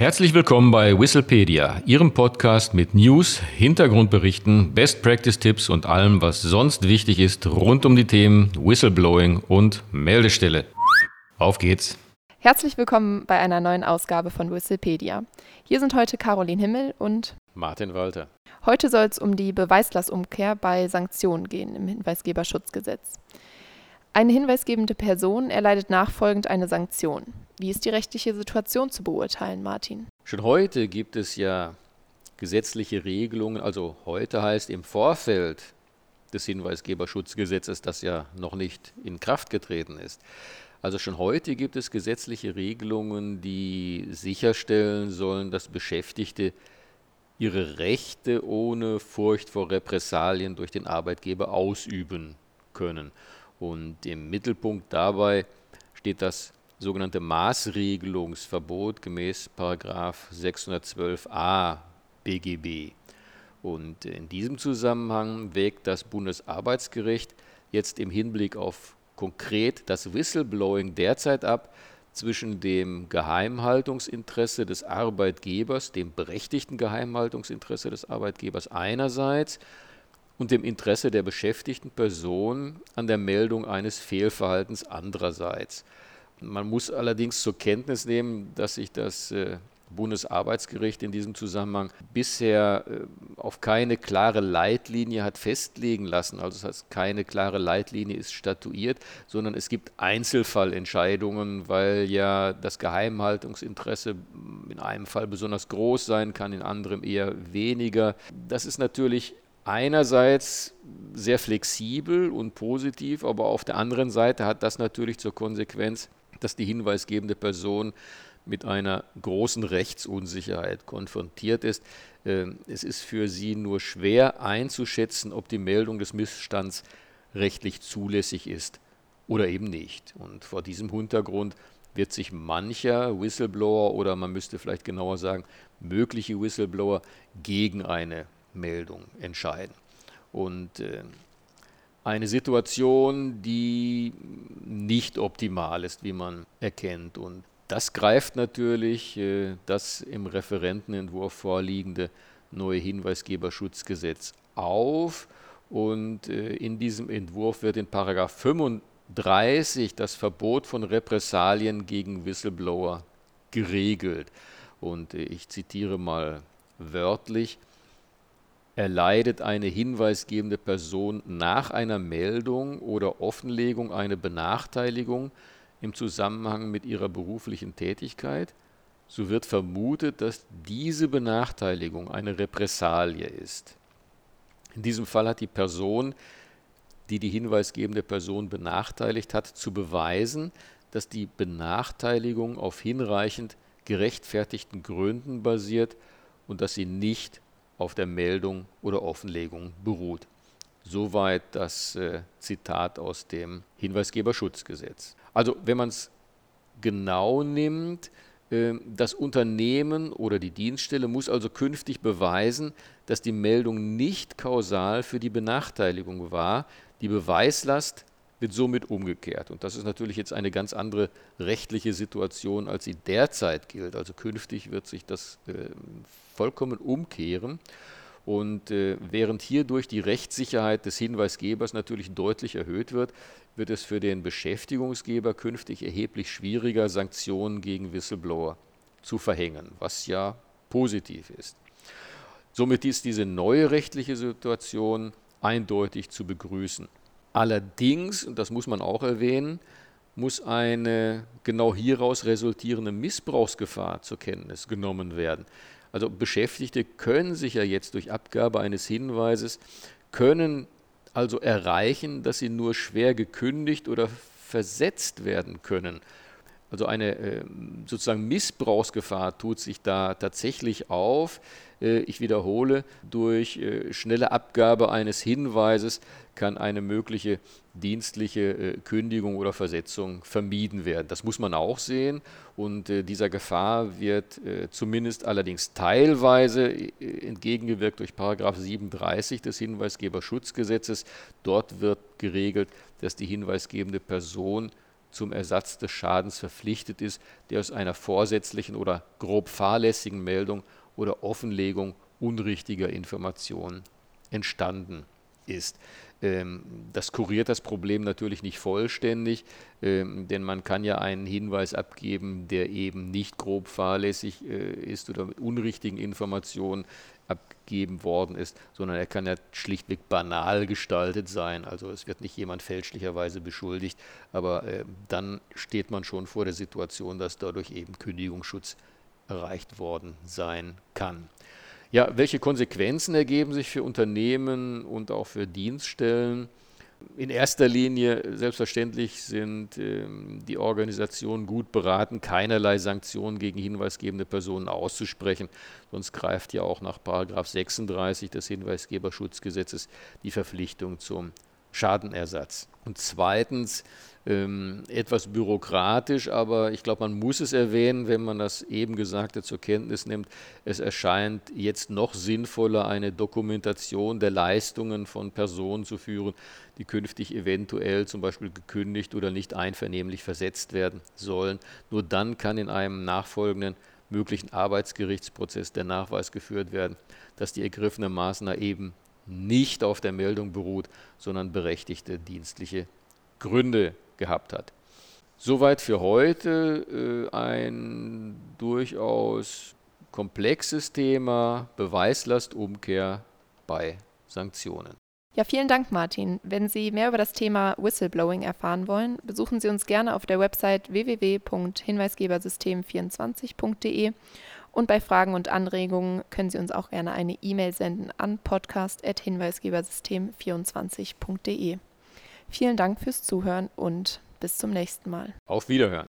Herzlich willkommen bei Whistlepedia, Ihrem Podcast mit News, Hintergrundberichten, Best Practice Tipps und allem, was sonst wichtig ist rund um die Themen Whistleblowing und Meldestelle. Auf geht's! Herzlich willkommen bei einer neuen Ausgabe von Whistlepedia. Hier sind heute Caroline Himmel und Martin Walter. Heute soll es um die Beweislastumkehr bei Sanktionen gehen im Hinweisgeberschutzgesetz. Eine hinweisgebende Person erleidet nachfolgend eine Sanktion. Wie ist die rechtliche Situation zu beurteilen, Martin? Schon heute gibt es ja gesetzliche Regelungen, also heute heißt im Vorfeld des Hinweisgeberschutzgesetzes, das ja noch nicht in Kraft getreten ist. Also schon heute gibt es gesetzliche Regelungen, die sicherstellen sollen, dass Beschäftigte ihre Rechte ohne Furcht vor Repressalien durch den Arbeitgeber ausüben können. Und im Mittelpunkt dabei steht das sogenannte Maßregelungsverbot gemäß 612a BGB. Und in diesem Zusammenhang wägt das Bundesarbeitsgericht jetzt im Hinblick auf konkret das Whistleblowing derzeit ab zwischen dem Geheimhaltungsinteresse des Arbeitgebers, dem berechtigten Geheimhaltungsinteresse des Arbeitgebers einerseits und dem Interesse der beschäftigten Person an der Meldung eines Fehlverhaltens andererseits. Man muss allerdings zur Kenntnis nehmen, dass sich das äh, Bundesarbeitsgericht in diesem Zusammenhang bisher äh, auf keine klare Leitlinie hat festlegen lassen. Also das heißt, keine klare Leitlinie ist statuiert, sondern es gibt Einzelfallentscheidungen, weil ja das Geheimhaltungsinteresse in einem Fall besonders groß sein kann, in anderem eher weniger. Das ist natürlich einerseits sehr flexibel und positiv, aber auf der anderen Seite hat das natürlich zur Konsequenz, dass die hinweisgebende Person mit einer großen Rechtsunsicherheit konfrontiert ist. Ähm, es ist für sie nur schwer einzuschätzen, ob die Meldung des Missstands rechtlich zulässig ist oder eben nicht. Und vor diesem Hintergrund wird sich mancher Whistleblower oder man müsste vielleicht genauer sagen, mögliche Whistleblower gegen eine Meldung entscheiden. Und äh, eine Situation, die nicht optimal ist, wie man erkennt. Und das greift natürlich äh, das im Referentenentwurf vorliegende neue Hinweisgeberschutzgesetz auf. Und äh, in diesem Entwurf wird in Paragraph 35 das Verbot von Repressalien gegen Whistleblower geregelt. Und äh, ich zitiere mal wörtlich, erleidet eine hinweisgebende Person nach einer Meldung oder Offenlegung eine Benachteiligung im Zusammenhang mit ihrer beruflichen Tätigkeit, so wird vermutet, dass diese Benachteiligung eine Repressalie ist. In diesem Fall hat die Person, die die hinweisgebende Person benachteiligt hat, zu beweisen, dass die Benachteiligung auf hinreichend gerechtfertigten Gründen basiert und dass sie nicht auf der Meldung oder Offenlegung beruht. Soweit das äh, Zitat aus dem Hinweisgeberschutzgesetz. Also wenn man es genau nimmt, äh, das Unternehmen oder die Dienststelle muss also künftig beweisen, dass die Meldung nicht kausal für die Benachteiligung war. Die Beweislast wird somit umgekehrt. Und das ist natürlich jetzt eine ganz andere rechtliche Situation, als sie derzeit gilt. Also künftig wird sich das äh, vollkommen umkehren. Und äh, während hierdurch die Rechtssicherheit des Hinweisgebers natürlich deutlich erhöht wird, wird es für den Beschäftigungsgeber künftig erheblich schwieriger, Sanktionen gegen Whistleblower zu verhängen, was ja positiv ist. Somit ist diese neue rechtliche Situation eindeutig zu begrüßen. Allerdings, und das muss man auch erwähnen, muss eine genau hieraus resultierende Missbrauchsgefahr zur Kenntnis genommen werden. Also Beschäftigte können sich ja jetzt durch Abgabe eines Hinweises, können also erreichen, dass sie nur schwer gekündigt oder versetzt werden können. Also eine äh, sozusagen Missbrauchsgefahr tut sich da tatsächlich auf. Äh, ich wiederhole, durch äh, schnelle Abgabe eines Hinweises kann eine mögliche dienstliche Kündigung oder Versetzung vermieden werden. Das muss man auch sehen und dieser Gefahr wird zumindest allerdings teilweise entgegengewirkt durch 37 des Hinweisgeberschutzgesetzes. Dort wird geregelt, dass die hinweisgebende Person zum Ersatz des Schadens verpflichtet ist, der aus einer vorsätzlichen oder grob fahrlässigen Meldung oder Offenlegung unrichtiger Informationen entstanden ist. Ähm, das kuriert das Problem natürlich nicht vollständig, ähm, denn man kann ja einen Hinweis abgeben, der eben nicht grob fahrlässig äh, ist oder mit unrichtigen Informationen abgegeben worden ist, sondern er kann ja schlichtweg banal gestaltet sein. Also es wird nicht jemand fälschlicherweise beschuldigt, aber äh, dann steht man schon vor der Situation, dass dadurch eben Kündigungsschutz erreicht worden sein kann. Ja, welche Konsequenzen ergeben sich für Unternehmen und auch für Dienststellen? In erster Linie, selbstverständlich, sind ähm, die Organisationen gut beraten, keinerlei Sanktionen gegen hinweisgebende Personen auszusprechen. Sonst greift ja auch nach 36 des Hinweisgeberschutzgesetzes die Verpflichtung zum Schadenersatz. Und zweitens, ähm, etwas bürokratisch, aber ich glaube, man muss es erwähnen, wenn man das eben Gesagte zur Kenntnis nimmt. Es erscheint jetzt noch sinnvoller, eine Dokumentation der Leistungen von Personen zu führen, die künftig eventuell zum Beispiel gekündigt oder nicht einvernehmlich versetzt werden sollen. Nur dann kann in einem nachfolgenden möglichen Arbeitsgerichtsprozess der Nachweis geführt werden, dass die ergriffene Maßnahme eben nicht auf der Meldung beruht, sondern berechtigte dienstliche Gründe gehabt hat. Soweit für heute äh, ein durchaus komplexes Thema Beweislastumkehr bei Sanktionen. Ja, vielen Dank, Martin. Wenn Sie mehr über das Thema Whistleblowing erfahren wollen, besuchen Sie uns gerne auf der Website www.hinweisgebersystem24.de und bei Fragen und Anregungen können Sie uns auch gerne eine E-Mail senden an podcast.hinweisgebersystem24.de. Vielen Dank fürs Zuhören und bis zum nächsten Mal. Auf Wiederhören.